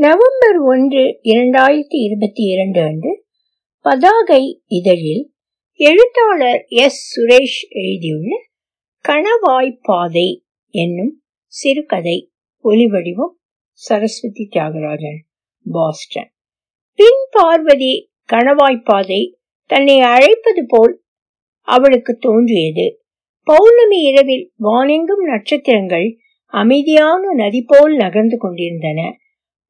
November ஒன்று இரண்டாயிரத்தி இருபத்தி இரண்டு அன்று பதாகை இதழில் எழுத்தாளர் எஸ். சுரேஷ் எழுதியுள்ள கணவாய் பாதை என்னும் சிறுகதை ஒளிவடிவம் சரஸ்வதி தியாகராஜன் பாஸ்டன். பின் பார்வதி கணவாய்ப்பாதை தன்னை அழைப்பது போல் அவளுக்கு தோன்றியது. பௌர்ணமி இரவில் வானெங்கும் நட்சத்திரங்கள் அமைதியான நதி போல் நகர்ந்து கொண்டிருந்தன.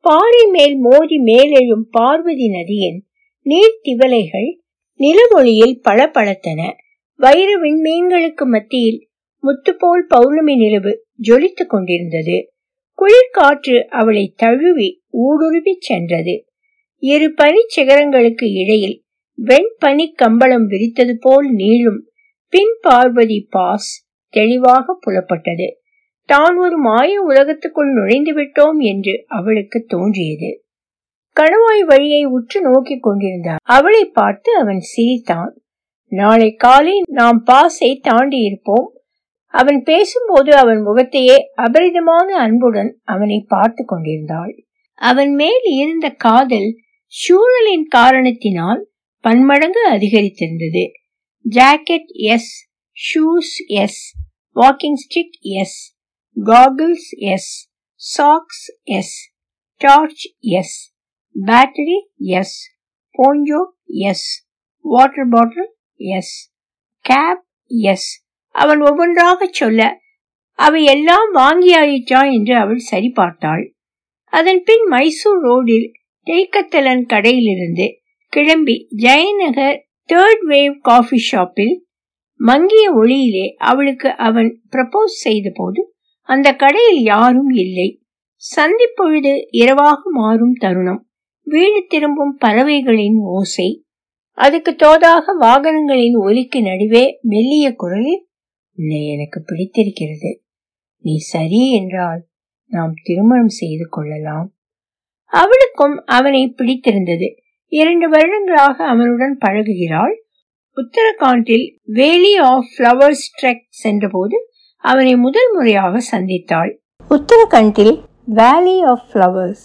பாறை மேல் மோதி மேலெழும் பார்வதி நதியின் நீர்த்திவலைகள் நிலவொளியில் பளபளத்தன. வைர விண்மீன்களுக்கு மத்தியில் முத்துப்போல் பௌர்ணமி நிலவு ஜொலித்துக் கொண்டிருந்தது. குளிர்காற்று அவளை தழுவி ஊடுருவி சென்றது. இரு பனிச் சிகரங்களுக்கு இடையில் வெண்பனி கம்பளம் விரித்தது போல் நீளும் பின் பார்வதி பாஸ் தெளிவாக புலப்பட்டது. தான் ஒரு மாய உலகத்துக்குள் நுழைந்து விட்டோம் என்று அவளுக்கு தோன்றியது. கணவாய் வழியை உற்று நோக்கிக் கொண்டிருந்தார் அவளை பார்த்து அவன் சிரித்தான். நாளை காலை நாம் பாஸை தாண்டி இருப்போம் அவன் பேசும்போது அவன் முகத்தையே அபரிதமான அன்புடன் அவனை பார்த்து கொண்டிருந்தாள். அவன் மேல் இருந்த காதல் சூழலின் காரணத்தினால் பன்மடங்கு அதிகரித்திருந்தது. Jacket yes shoes yes walking stick yes goggles yes socks yes torch yes battery yes poncho yes water bottle yes cap yes அவன் ஒவ்வொன்றாக சொல்ல அவை எல்லாம் வாங்கியாயிற்றா? என்று அவள் சரிபார்த்தாள். அதன் பின் மைசூர் ரோடில் டெய்கத்தலன் கடையிலிருந்து கிளம்பி ஜெயநகர் தேர்ட் வேவ் காஃபி ஷாப்பில் மங்கிய ஒளியிலே அவளுக்கு அவன் ப்ரப்போஸ் செய்த போது அந்த கடையில் யாரும் இல்லை. சந்திப்பொழுது இரவாக மாறும் தருணம். வீடு திரும்பும் பறவைகளின் ஓசை. அதுக்கு தோதாக வாகனங்களின் ஒலிக்கு நடுவே மெல்லிய குரலில் உன்னை எனக்கு பிடித்திருக்கிறது. நீ சரி என்றால் நாம் திருமணம் செய்து கொள்ளலாம். அவளுக்கும் அவனை பிடித்திருந்தது. இரண்டு வருடங்களாக அவனுடன் பழகுகிறாள். உத்தரகாண்டில் வேலி ஆஃப் ஃப்ளவர்ஸ் ட்ரெக் சென்றபோது அவனை முதல் முறையாக சந்தித்தாள். உத்தரகாண்டில் வேலி ஆஃப் ஃப்ளவர்ஸ்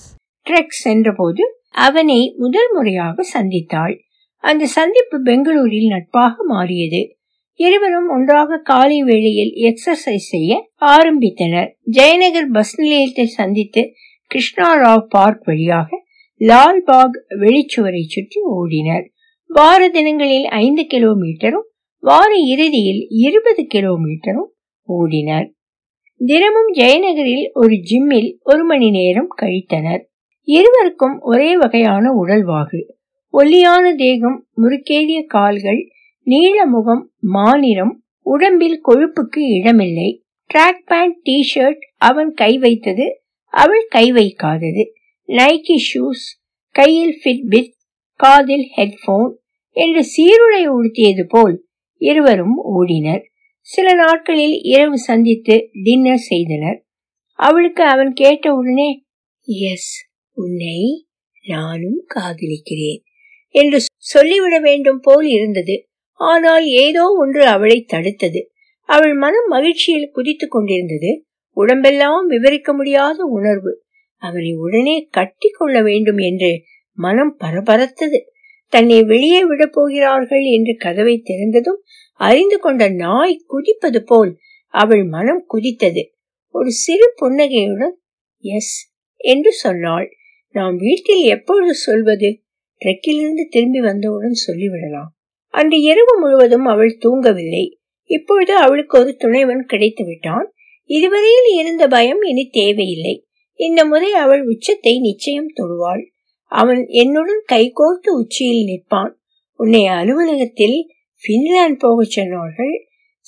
ட்ரெக் சென்றபோது அவனை முதல் முறையாக சந்தித்தாள். அந்த சந்திப்பு பெங்களூரில் நட்பாக மாறியது. இருவரும் ஒன்றாக காலை வேளையில் எக்ஸசைஸ் செய்ய ஆரம்பித்தனர். ஜெயநகர் பஸ் நிலையத்தை சந்தித்து கிருஷ்ணாராவ் பார்க் வழியாக லால்பாக் வெளிச்சுவரை சுற்றி ஓடினர். வார தினங்களில் ஐந்து கிலோமீட்டரும் வார இறுதியில் இருபது கிலோமீட்டரும் ஓடினர். தினமும் ஜெயநகரில் ஒரு ஜிம்மில் ஒரு மணி நேரம் கழித்தனர். இருவருக்கும் ஒரே வகையான உடல்வாகு. ஒல்லியான தேகம் முறுக்கேறிய கால்கள் நீள முகம் மாநிறம் உடம்பில் கொழுப்புக்கு இடமில்லை. ட்ராக் பேண்ட் டி ஷர்ட் அவன் கை வைத்தது அவள் கை வைக்காதது. நைக்கி ஷூஸ் கையில் ஃபிட்பிட் காதில் ஹெட்போன் என்று சீருடை உடுத்தியது போல் இருவரும் ஓடினர். சில நாட்களில் இரவு சந்தித்து டின்னர் செய்தனர். அவளுக்கு அவன் கேட்ட உடனே எஸ் உன்னை நானும் காதலிக்கிறேன் என்று சொல்லிவிட வேண்டும் போல் இருந்தது. ஆனால் ஏதோ ஒன்று அவளை தடுத்தது. அவள் மனம் மகிழ்ச்சியில் குதித்துக் கொண்டிருந்தது. உடம்பெல்லாம் விவரிக்க முடியாத உணர்வு. அவனை உடனே கட்டி கொள்ள வேண்டும் என்று மனம் பரபரத்தது. தன்னை வெளியே விடப் போகிறார்கள் என்று கதவை திறந்ததும் அறிந்து கொண்ட நாய் குதிப்பது போல் அவள் மனம் குதித்தது. ஒரு சிறு புன்னகையுடன் எஸ் என்று சொன்னாள். நாம் வீட்டில் எப்பொழுது சொல்வது? ட்ரெக்கிலிருந்து திரும்பி வந்தவுடன் சொல்லிவிடலாம் அன்று இரவு முழுவதும் அவள் தூங்கவில்லை. இப்பொழுது அவளுக்கு ஒரு துணைவன் கிடைத்து விட்டான் இதுவரையில் இருந்த பயம் இனி தேவையில்லை. இந்த முறை அவள் உச்சத்தை நிச்சயம் தொடுவாள். அவன் என்னுடன் கைகோர்த்து உச்சியில் நிற்பான். உன்னை அலுவலகத்தில் பின்லாந்து போகச் சொன்னார்கள்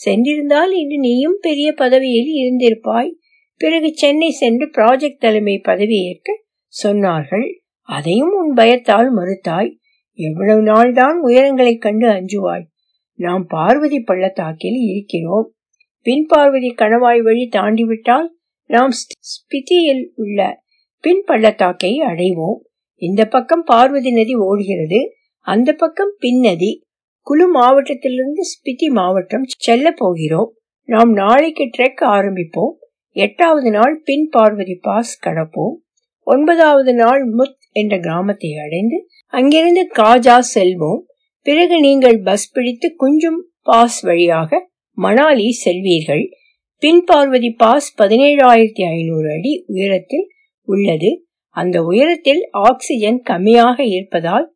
சென்றிருந்தால் இன்று நீயும் பெரிய பதவியில் இருந்திருப்பாய். பிறகு சென்னை சென்று ப்ராஜெக்ட் தலைமை பதவி ஏற்க சொன்னார்கள். அதையும் உன் பயத்தால் மறுத்தாய். எவ்வளவு நாள்தான் உயரங்களைக் கண்டு அஞ்சுவாய். நாம் பார்வதி பள்ளத்தாக்கில் இருக்கிறோம். பின் பார்வதி கணவாய் வழி தாண்டிவிட்டால் நாம் ஸ்பிதியில் உள்ள பின் பள்ளத்தாக்கை அடைவோம். இந்த பக்கம் பார்வதி நதி ஓடுகிறது. அந்த பக்கம் பின் நதி. குழு மாவட்டத்திலிருந்து ஸ்பிதி மாவட்டம் செல்ல போகிறோம். நாம் நாளைக்கு ட்ரெக் ஆரம்பிப்போம். எட்டாவது நாள் பின் பார்வதி பாஸ் கடப்போம். ஒன்பதாவது நாள் முத் என்ற கிராமத்தை அடைந்து அங்கிருந்து காஜா செல்வோம். பிறகு நீங்கள் பஸ் பிடித்து குஞ்சும் பாஸ் வழியாக மணாலி செல்வீர்கள். பின் பார்வதி பாஸ் பதினேழாயிரத்தி ஐநூறு அடி உயரத்தில் உள்ளது. அந்த உயரத்தில் ஆக்சிஜன் கம்மியாக இருப்பதால்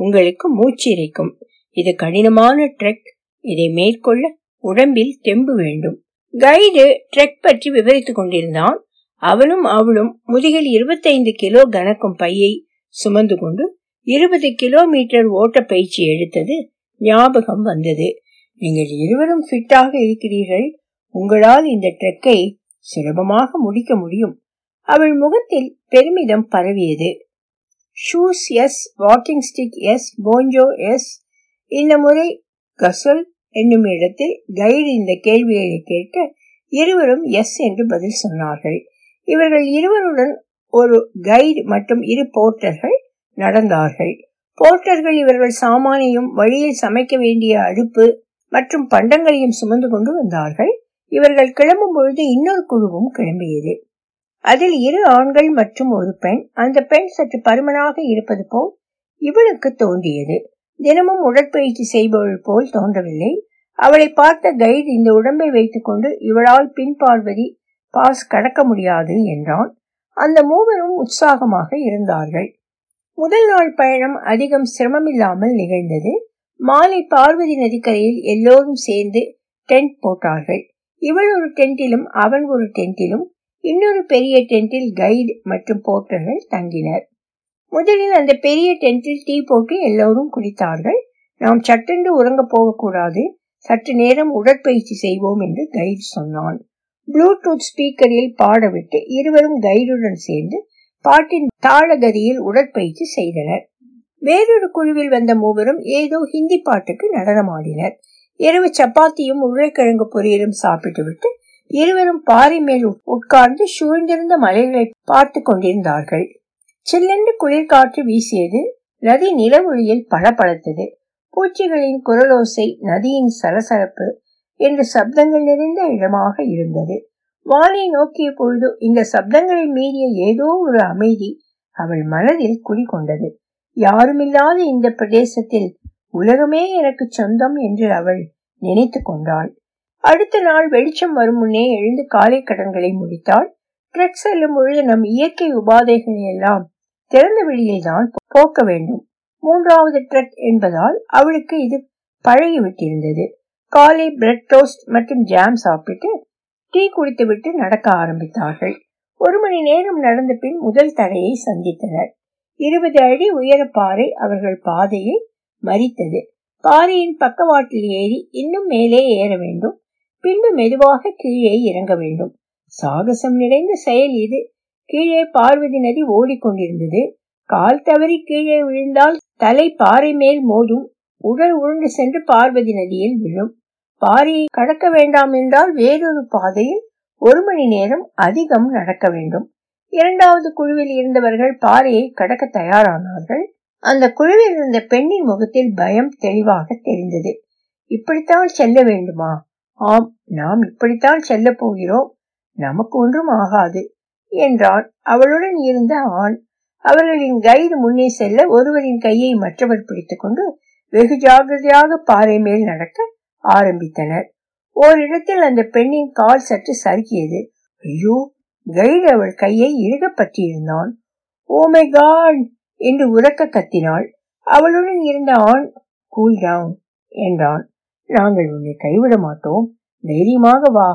உங்களுக்கு மூச்சிரைக்கும் இது கடினமான ட்ரெக். இதை மேற்கொள்ள உடம்பில் தெம்பு வேண்டும். கைடு ட்ரெக் பற்றி விவரித்துக் கொண்டிருந்தான். அவனும் அவளும் முதுகில் இருபத்தைந்து கிலோ கணக்கும் பையை சுமந்து கொண்டு இருபது கிலோமீட்டர் ஓட்ட பயிற்சி எடுத்தது ஞாபகம் வந்தது. நீங்கள் இருவரும் ஃபிட்டாக இருக்கிறீர்கள். உங்களால் இந்த ட்ரெக்கை சுலபமாக முடிக்க முடியும். அவள் முகத்தில் பெருமிதம் பரவியது. Shoes yes walking stick yes poncho yes இந்த முறை கசல் என்னும் இடத்தில் கைடு இந்த கேள்வியை கேட்க இருவரும் எஸ் என்று பதில் சொன்னார்கள். இவர்கள் இருவருடன் ஒரு கைடு மற்றும் இரு போர்ட்டர்கள் நடந்தார்கள். போர்ட்டர்கள் இவர்கள் சாமானியும் வழியில் சமைக்க வேண்டிய அடுப்பு மற்றும் பண்டங்களையும் சுமந்து கொண்டு வந்தார்கள். இவர்கள் கிளம்பும் பொழுது இன்னொரு குழுவும் கிளம்பியது. அதில் இரு ஆண்கள் மற்றும் ஒரு பெண். அந்த பெண் சற்று பருமனாக இருப்பது போல் இவளுக்கு தோன்றியது. தினமும் உடற்பயிற்சி செய்பவள் போல் தோன்றவில்லை. அவளை பார்த்த கைடு இந்த உடம்பை வைத்துக்கொண்டு இவளால் பின்பார்வதி பாஸ் கடக்க முடியாது என்றான். அந்த மூவரும் உற்சாகமாக இருந்தார்கள். முதல் நாள் பயணம் அதிகம் சிரமமில்லாமல் நிகழ்ந்தது. மாலை பார்வதி நதிக்கரையில் எல்லோரும் சேர்ந்து டென்ட் போட்டார்கள். இவள் ஒரு டென்ட்டிலும் அவன் ஒரு டென்ட்டிலும். இன்னொரு பெரிய டென்ட்டில் கைடு மற்றும் போர்ட்டர்கள் தங்கினர். முதலில் அந்த பெரிய டென்ட்டில் டீ போட்டு எல்லோரும் குடித்தார்கள். நாம் சட்டென்று உறங்க போகக்கூடாது. சற்று நேரம் உடற்பயிற்சி செய்வோம் என்று கைடு சொன்னான். ப்ளூடூத் ஸ்பீக்கரில் பாடவிட்டு இருவரும் கைடுடன் சேர்ந்து பாட்டின் தாளகதியில் உடற்பயிற்சி செய்தனர். வேறொரு குழுவில் வந்த மூவரும் ஏதோ ஹிந்தி பாட்டுக்கு நடனமாடினர். இரவு சப்பாத்தியும் உருளைக்கிழங்கு பொரியலும் சாப்பிட்டுவிட்டு இருவரும் பாறை மேல் உட்கார்ந்து சூழ்ந்திருந்த மலைகளை பார்த்து கொண்டிருந்தார்கள். சில்லென்று குளிர்காற்று வீசியது நதி நிலவொளியில் பளபளத்தது பூச்சிகளின் குரலோசை நதியின் சலசலப்பு என்ற சப்தங்கள் நிறைந்த இடமாக இருந்தது. வானை நோக்கிய பொழுது இந்த சப்தங்களை மீறிய ஏதோ ஒரு அமைதி அவள் மனதில் குடிகொண்டது. யாருமில்லாத இந்த பிரதேசத்தில் உலகமே எனக்கு சொந்தம் என்று அவள் நினைத்து கொண்டாள். அடுத்த நாள் வெளிச்சம் வரும் முன்னே எழுந்து காலை கடன்களை முடித்தாள். ட்ரெக் செல்லும் பொழுது நம் இயற்கை உபாதைகளை எல்லாம் திறந்த வெளியில் தான் போக்க வேண்டும். மூன்றாவது ட்ரெக் என்பதால் அவளுக்கு இது பழகிவிட்டிருந்தது. காலை பிரெட் டோஸ்ட் மற்றும் ஜாம் சாப்பிட்டு டீ குடித்துவிட்டு நடக்க ஆரம்பித்தார்கள். ஒரு மணி நேரம் நடந்த பின் முதல் தடையை சந்தித்தனர். இருபது அடி உயர பாறை அவர்கள் பாதையை மறித்தது. பாறையின் பக்கவாட்டில் ஏறி இன்னும் மேலே ஏற வேண்டும். பின்பு மெதுவாக கீழே இறங்க வேண்டும். சாகசம் நிறைந்த செயல் இது. கீழே பார்வதி நதி ஓடிக்கொண்டிருந்தது. கால் தவறி கீழே விழுந்தால் தலை பாறை மேல் மோதும். உடல் உருண்டு சென்று பார்வதி நதியில் விழும். பாறையை கடக்க வேண்டாம் என்றால் வேறொரு பாதையில் ஒரு மணி நேரம் அதிகம் நடக்க வேண்டும். இரண்டாவது குழுவில் இருந்தவர்கள் பாறையை கடக்க தயாரானார்கள். அந்த குழுவில் இருந்த பெண்ணின் முகத்தில் பயம் தெளிவாக தெரிந்தது. இப்படித்தான் செல்ல வேண்டுமா? ஆம் நாம் இப்படித்தான் செல்ல போகிறோம். நமக்கு ஒன்றும் ஆகாது. என்றான். அவளுடன் இருந்த ஆண் அவர்களின் கைடு முன்னே செல்ல ஒருவரின் கையை மற்றவர் பிடித்துக்கொண்டு வெகு ஜாகிரதையாக பாறை மேல் நடக்க ஆரம்பித்தனர். ஓரிடத்தில் அந்த பெண்ணின் கால் சற்று சறுக்கியது. ஐயோ கைடு அவள் கையை இறுக பற்றியிருந்தான் ஓமை காட்! என்று உறக்க கத்தினாள். அவளுடன் இருந்த ஆண் கூல் டவுன் என்றான். நாங்கள் உன்னை கைவிட மாட்டோம். தைரியமாக வா.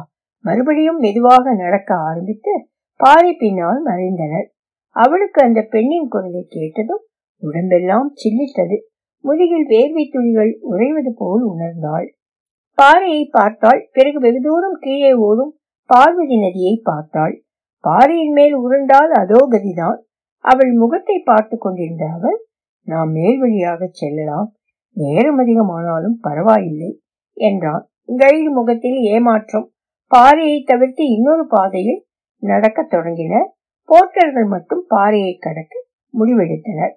மறுபடியும் மெதுவாக நடக்க ஆரம்பித்து பாறை பின்னால் மறைந்தனர். அவளுக்கு அந்த பெண்ணின் குரலை கேட்டதும் உடம்பெல்லாம் சில்லிட்டது முதுகில் வேர்வை துளிகள் உறைவது போல் உணர்ந்தாள். பாறையை பார்த்தாள். பிறகு வெகு தூரம் கீழே ஓடும் பார்வதி நதியை பார்த்தாள். பாறையின் மேல் உருண்டால் அதோ கதிதான். அவள் முகத்தை பார்த்து கொண்டிருந்த அவள் நாம் மேல் வழியாக செல்லலாம். நேரம் அதிகமானாலும் பரவாயில்லை என்றான். கைடு முகத்தில் ஏமாற்றம். பாறையை தவிர்த்து இன்னொரு பாதையில் நடக்க தொடங்கினர். போர்ட்டர்கள் மட்டும் பாறையை கடக்க முடிவெடுத்தனர்.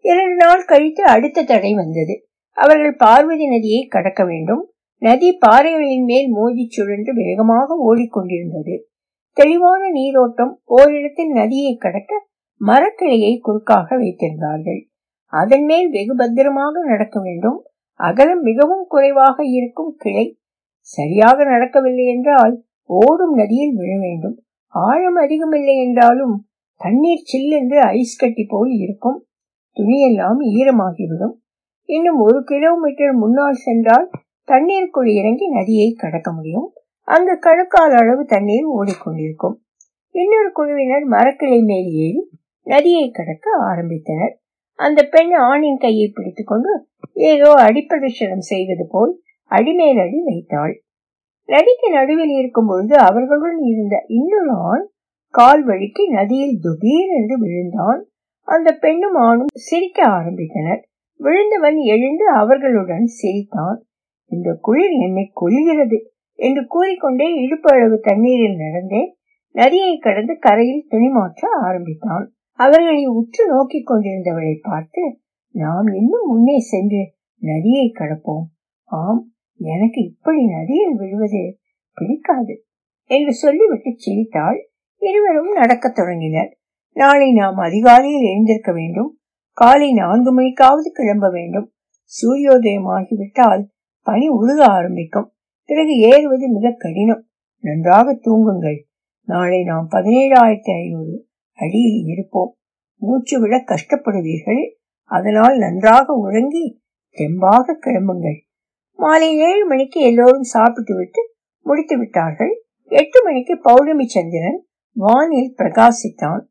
இரண்டு நாள் கழித்து அடுத்த தடை வந்தது. அவர்கள் பார்வதி நதியை கடக்க வேண்டும். நதி பாறைகளின் மேல் மோதி சுழன்று வேகமாக ஓடிக்கொண்டிருந்தது. தெளிவான நீரோட்டம் ஓரிடத்தில் நதியை கடக்க மரக்கிளையை குறுக்காக வைத்திருந்தார்கள். அதன் மேல் வெகு பத்திரமாக நடக்க வேண்டும். அகலம் மிகவும் குறைவாக இருக்கும் கிளை சரியாக நடக்கவில்லை என்றால் ஓடும் நதியில் விழ வேண்டும். ஆழம் அதிகமில்லை என்றாலும் தண்ணீர் சில்லென்று ஐஸ் கட்டி போல் இருக்கும். துணியெல்லாம் ஈரமாகிவிடும். இன்னும் ஒரு கிலோமீட்டர் முன்னால் சென்றால் தண்ணீருக்குள் இறங்கி நதியை கடக்க முடியும். அங்கு கழுக்கால் அளவு தண்ணீர் ஓடிக்கொண்டிருக்கும். இன்னொரு குழுவினர் மரக்கிளை மேல் ஏறி நதியை கடக்க ஆரம்பித்தனர். அந்த பெண் ஆணின் கையை பிடித்துக்கொண்டு ஏதோ அடிப்பிரதட்சணம் செய்வது போல் அடிமேலடி வைத்தாள். நதிக்கு நடுவில் இருக்கும் பொழுது அவர்களுடன் இருந்த இன்னொரு ஆண் கால் வழுக்கி நதியில் துபீர் என்று விழுந்தான். அந்த பெண்ணும் ஆணும் சிரிக்க ஆரம்பித்தனர். விழுந்தவன் எழுந்து அவர்களுடன் சிரித்தான். இந்த குளிர் என்னை கொள்கிறது என்று கூறிக்கொண்டே இடுப்பு அளவு தண்ணீரில் நடந்தே நதியை கடந்து கரையில் துணி மாற்ற ஆரம்பித்தான். அவர்களை உற்று நோக்கிக் கொண்டிருந்தவளை பார்த்து நாம் இன்னும் முன்னே சென்று நதியை கடப்போம். ஆம் எனக்கு இப்படி நதியில் விழுவது பிடிக்காது என்று சொல்லிவிட்டு சிரித்தாள். இருவரும் நடக்கத் தொடங்கினர். நாளை நாம் அதிகாலையில் எழுந்திருக்க வேண்டும். காலை நான்கு மணிக்காவது கிளம்ப வேண்டும். சூரியோதயம் ஆகிவிட்டால் பனி உருக ஆரம்பிக்கும். பிறகு ஏறுவது மிக கடினம். நன்றாக தூங்குங்கள். நாளை நாம் பதினேழாயிரத்தி ஐநூறு அடியில் இருப்போம். மூச்சு விட கஷ்டப்படுவீர்கள். அதனால் நன்றாக உறங்கி தெம்பாக கிளம்புங்கள். மாலை ஏழு மணிக்கு எல்லோரும் சாப்பிட்டு விட்டு முடித்து விட்டார்கள். எட்டு மணிக்கு பௌர்ணமி சந்திரன் வானில் பிரகாசித்தான்.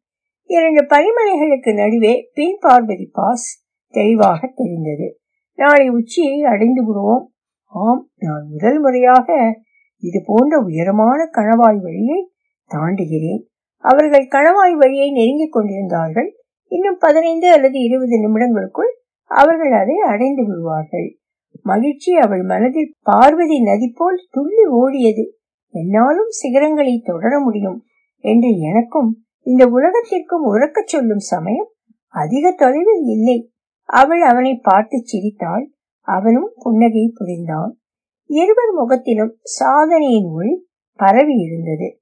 இரண்டு பரிமலைகளுக்கு நடுவே பின் பார்வதி பாஸ் தெளிவாக தெரிந்தது. நாளை உச்சியை அடைந்து விடுவோம். ஆம் நான் முதல் முறையாக இது போன்ற உயரமான கணவாய் வழியை தாண்டுகிறேன். அவர்கள் கணவாய் வழியை நெருங்கிக் கொண்டிருந்தார்கள். இன்னும் பதினைந்து அல்லது இருபது நிமிடங்களுக்குள் அவர்கள் அதை அடைந்து விடுவார்கள். மகிழ்ச்சி அவள் மனதில் பார்வதி நதி போல் துள்ளி ஓடியது. என்னாலும் சிகரங்களை தொடர முடியும் என்று எனக்கும் இந்த உலகத்திற்கும் உறக்கச் சொல்லும் சமயம் அதிக தொலைவில் இல்லை. அவள் அவனை பார்த்து சிரித்தாள். அவனும் புன்னகை புரிந்தான். இருவர் முகத்திலும் சாதனையின் ஒளி பரவி இருந்தது.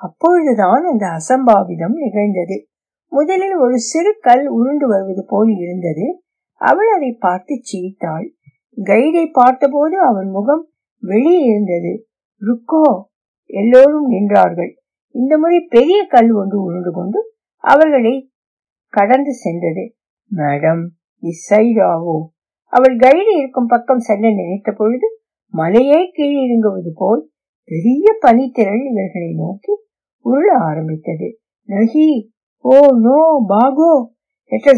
அப்பொழுதுதான் அந்த அசம்பாவிதம் நிகழ்ந்தது. முதலில் ஒரு சிறு கல் உருண்டு வருவது போல் இருந்தது. அவள் அதை பார்த்து சிரித்தாள். கைடை பார்த்தபோது அவன் முகம் வெளியே இருந்தது. ருக்கோ எல்லோரும் நின்றார்கள். இந்த முறை பெரிய கல் ஒன்று உருண்டு கொண்டு அவர்களை கடந்து சென்றது. மேடம் இசைடாவோ அவள் கைடு இருக்கும் பக்கம் செல்ல நினைத்த பொழுது மலையே கீழிறங்குவது போல் பெரிய பனித்திரள் இவர்களை நோக்கி உருள ஆரம்பித்தது. நகி ஓ நோ பாகோ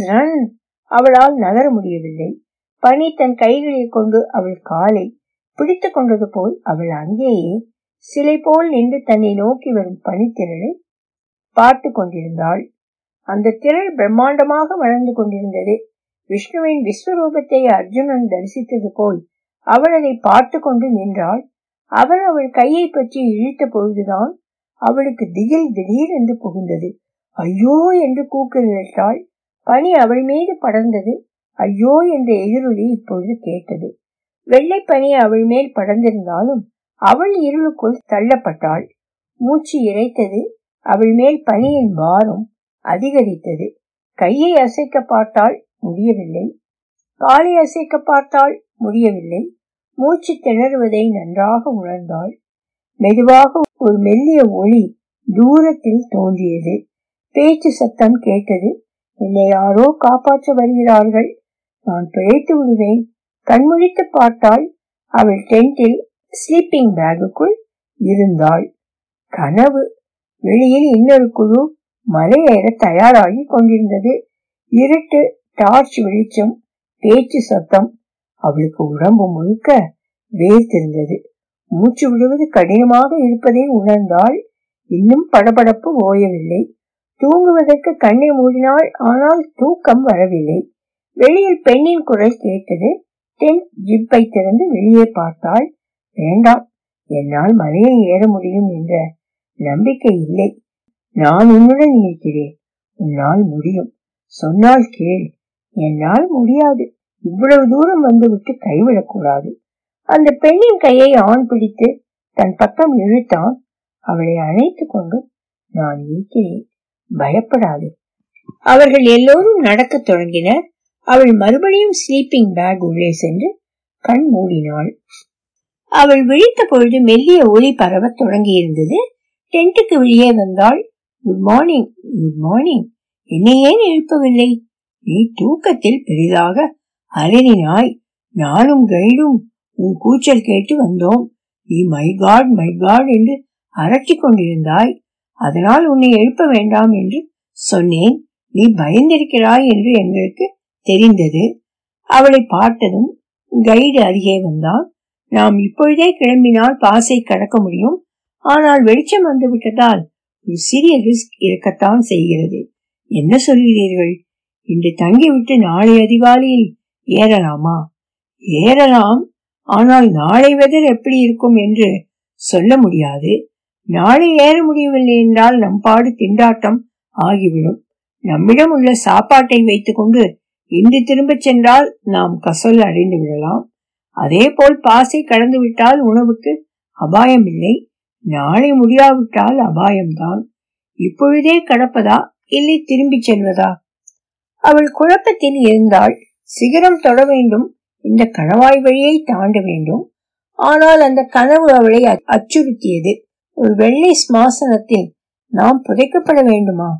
ரன். அவளால் நகர முடியவில்லை. பனி தன் கைகளில் கொண்டு அவள் காலை பிடித்து கொண்டது போல் அவள் அங்கேயே சிலை போல் நின்று தன்னை நோக்கி வரும் பனித்திரளை பார்த்து கொண்டிருந்தாள். அந்த திரள் பிரம்மாண்டமாக வளர்ந்து கொண்டிருந்தது. விஷ்ணுவின் விஸ்வரூபத்தை அர்ஜுனன் தரிசித்தது போல் அவள் அதை பார்த்து கொண்டு நின்றாள். அவள் அவள் கையை பற்றி இழுத்த பொழுதுதான் அவளுக்கு திகில் திடீர் என்று புகுந்தது. ஐயோ என்று கூக்குரலிட்டாள். பனி அவள் மீது படர்ந்தது. ஐயோ என்ற எதிரொலி இப்பொழுது கேட்டது. வெள்ளை பனி அவள் மேல் படர்ந்திருந்தாலும் அவள் இருளுக்குள் தள்ளப்பட்டாள். மூச்சு இறைத்தது அவள் மேல் பனியின் பாரம் அதிகரித்தது. கையை அசைக்க பார்த்தால் முடியவில்லை. காலை அசைக்க பார்த்தால் முடியவில்லை. மூச்சு திணறுவதை நன்றாக உணர்ந்தாள். மெதுவாக ஒரு மெல்லிய ஒளி தூரத்தில் தோன்றியது. பேச்சு சத்தம் கேட்டது என்னை யாரோ காப்பாற்ற வருகிறார்கள். நான் பிழைத்து விடுவேன். கண்முழித்து பார்த்தால் அவள் டென்ட்டில் ஸ்லீப்பிங் பேக்குக்குள் இருந்தாள். கனவு. வெளியில் இன்னொரு குழு மலையேற தயாராகி கொண்டிருந்தது. இருட்டு டார்ச் வெளிச்சம் பேச்சு சத்தம். அவளுக்கு உடம்பு முழுக்க வேர்த்திருந்தது. மூச்சு விடுவது கடினமாக இருப்பதை உணர்ந்தால் இன்னும் படபடப்பு ஓயவில்லை. தூங்குவதற்கு கண்ணை மூடினாள். ஆனால் தூக்கம் வரவில்லை. வெளியில் பெண்ணின் குரல் கேட்டது. டென்ட் ஜிப்பை திறந்து வெளியே பார்த்தாள். வேண்டாம் என்னால் மலையை ஏற முடியும் என்ற நம்பிக்கை இல்லை. நான் உன்னுடன் இருக்கிறேன். உன்னால் முடியும். சொன்னால் கேள். என்னால் முடியாது. இவ்வளவு தூரம் வந்துவிட்டு கைவிடக்கூடாது. அந்த பெண்ணின் கையை ஆண் பிடித்து தன் பக்கம் இழுத்தான். அவளை அணைத்துக் கொண்டு நான் இருக்கிறேன். பயப்படாதே. அவர்கள் எல்லோரும் நடக்கத் தொடங்கினர். அவள் மறுபடியும் ஸ்லீப்பிங் பேக் உள்ளே சென்று கண் மூடினாள். அவள் விழித்த பொழுது மெல்லிய ஒளி பரவத் தொடங்கியிருந்தது. டென்ட்டுக்கு வெளியே வந்தாள். குட் மார்னிங் குட் மார்னிங் என்னை ஏன் எழுப்பவில்லை? நீ தூக்கத்தில் பெரிதாக அலறினாய். நானும் கைடும். உன் கூச்சல் கேட்டு வந்தோம். நீ மை காட் மை காட் என்று அரட்டி கொண்டிருந்தாய். அதனால் உன்னை எழுப்ப வேண்டாம் என்று சொன்னேன். நீ பயந்திருக்கிறாய் என்று எங்களுக்கு தெரிந்தது. அவளை பார்த்ததும் கைடு அருகே வந்தால் நாம் இப்பொழுதே கிளம்பினால் பாசை கடக்க முடியும். ஆனால் வெளிச்சம் வந்து விட்டதால் ஒரு சிறிய ரிஸ்க் இருக்கத்தான் செய்கிறது. என்ன சொல்கிறீர்கள்? இன்று தங்கிவிட்டு நாளை அதிகாலையில் ஏறலாமா? ஏறலாம். ஆனால் நாளை வெதர் எப்படி இருக்கும் என்று சொல்ல முடியாது. நாளை ஏற முடியவில்லை என்றால் நம் பாடு திண்டாட்டம் ஆகிவிடும். நம்மிடம் உள்ள சாப்பாட்டை வைத்துக்கொண்டு இன்று திரும்பச் சென்றால் நாம் கசல் அடைந்து விடலாம். அதே போல் பாசை கடந்து விட்டால் உணவுக்கு அபாயம் இல்லை நாளை முடியாவிட்டால் அபாயம்தான். இப்பொழுதே கடப்பதா? இல்லை திரும்பி செல்வதா? அவள் குழப்பத்தில் இருந்தால் சிகரம் தொட வேண்டும். இந்த கணவாய் வழியை தாண்ட வேண்டும். ஆனால் அந்த கனவு அவளை அச்சுறுத்தியது. ஒரு வெள்ளை ஸ்மாசனத்தில் நாம் புதைக்கப்பட வேண்டுமா?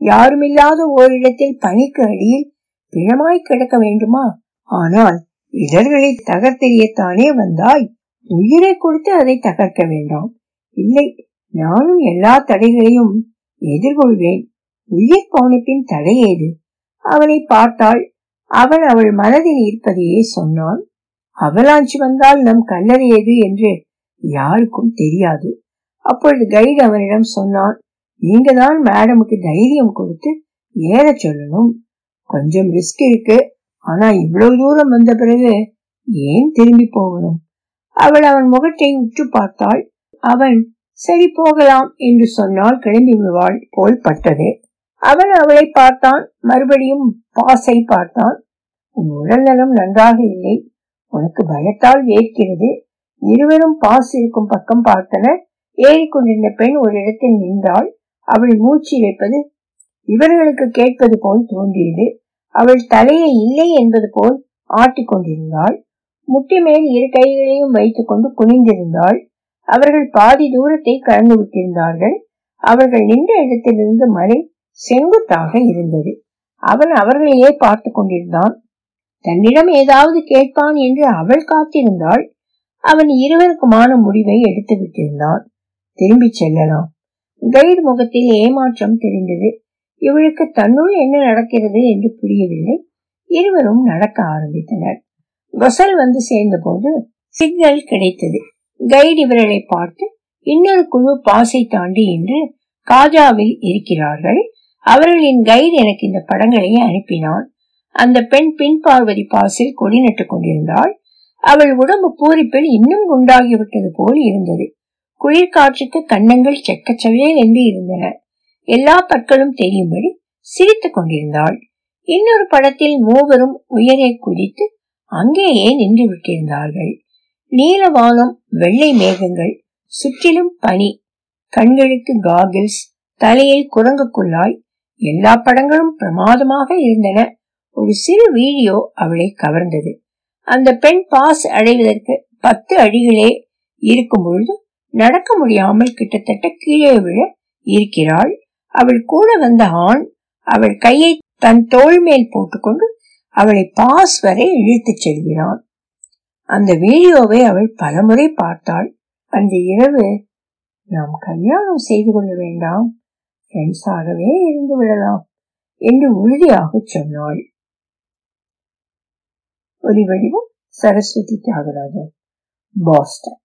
யாருமில்லாத ஓரிடத்தில் பனிக்கு அடியில் பிணமாய் கிடக்க வேண்டுமா? ஆனால் இதழ்களை தகர்த்தெறியத்தானே வந்தாய். உயிரை கொடுத்து அதை தகர்க்க வேண்டாம். இல்லை நானும் எல்லா தடைகளையும் எதிர்கொள்வேன். உயிர் போன தடை ஏது? அவனை பார்த்தாள் அவன் அவள் மனதில் இருப்பதையே சொன்னான். அவலாஞ்சி வந்தால் நம் கல்லறை எது என்று யாருக்கும் தெரியாது. அப்பொழுது கைடு அவனிடம் சொன்னான் நீங்க தான் மேடமுக்கு தைரியம் கொடுத்து ஏற சொல்லணும். கொஞ்சம் ரிஸ்க் இருக்கு. ஆனா இவ்வளவு தூரம் வந்த பிறகு ஏன் திரும்பி போகணும்? அவள் அவன் முகத்தை உற்று பார்த்தாள். அவன் சரி போகலாம் என்று சொன்னால் கிளம்பி விடுவாள் போல் பட்டது. அவன் அவளை பார்த்தான். மறுபடியும் பாசை பார்த்தான். உன் உடல் நலம் நன்றாக இல்லை. உனக்கு பயத்தால் ஏற்கிறது. இருவரும் பாஸ் இருக்கும் பக்கம் பார்த்தனர். ஏறிக்கொண்டிருந்த பெண் ஒரு இடத்தில் நின்றாள். அவள் மூச்சு இழைப்பது இவர்களுக்கு கேட்பது போல் தோன்றியது. அவள் தலையை இல்லை என்பது போல் ஆட்டிக்கொண்டிருந்தாள் முட்டி மேல் இரு கைகளையும் வைத்துக் கொண்டு குனிந்திருந்தாள். அவர்கள் பாதி தூரத்தை கடந்து விட்டிருந்தார்கள். அவர்கள் நின்ற இடத்திலிருந்து மலை செங்குத்தாக இருந்தது. அவன் அவர்களையே பார்த்து கொண்டிருந்தான். தன்னிடம் ஏதாவது கேட்பான் என்று அவள் காத்திருந்தாள். அவன் இருவருக்குமான முடிவை எடுத்து விட்டிருந்தான். திரும்பி செல்லலாம். கைடு முகத்தில் ஏமாற்றம் தெரிந்தது. இவளுக்கு தன்னுள் என்ன நடக்கிறது என்று புரியவில்லை. இருவரும் நடக்க ஆரம்பித்தனர். கொசல் வந்து சேர்ந்த போது சிக்னல் கிடைத்தது. கைடு இவர்களை பார்த்து இன்னொரு குழு பாசை தாண்டி என்று காஜாவில் இருக்கிறார்கள். அவர்களின் கைடு எனக்கு இந்த படங்களை அனுப்பினான். அந்த பெண் பின் பார்வதி பாசில் கொடி நட்டு கொண்டிருந்தாள். அவள் உடம்பு பூரிப்பில் இன்னும் குண்டாகிவிட்டது போல் இருந்தது. குளிர்காற்றுக்கு கன்னங்கள் செக்கச்சவே என்று இருந்தன. எல்லா பற்களும் தெரியும்படி சிரித்துக் கொண்டிருந்தாள். இன்னொரு படத்தில் மூவரும் உயரே குதித்து அங்கேயே நின்று விட்டிருந்தார்கள். நீலவானம் வெள்ளை மேகங்கள் சுற்றிலும் பனி கண்களுக்கு காகில்ஸ் தலையில் குரங்குக்குள்ளாய் எல்லா படங்களும் பிரமாதமாக இருந்தன. ஒரு சிறு வீடியோ அவளை கவர்ந்தது. அந்த பெண் பாஸ் அடைவதற்கு பத்து அடிகளே இருக்கும் பொழுது நடக்க முடியாமல் கிட்டத்தட்ட கீழே விழ இருக்கிறாள். அவள் கூட வந்த ஆண் அவள் கையை தன் தோள் மேல் போட்டுக்கொண்டு அவளை பாஸ் வரை இழுத்துச் செல்கிறான். அந்த வீடியோவை அவள் பலமுறை பார்த்தாள். அந்த இரவு நாம் கல்யாணம் செய்து கொள்ள வேண்டாம். ஃப்ரெண்ட்ஸாகவே இருந்து விடலாம் என்று உறுதியாக சொன்னாள். ஒலி வடிவம் சரஸ்வதி தியாகராஜன் பாஸ்டன்.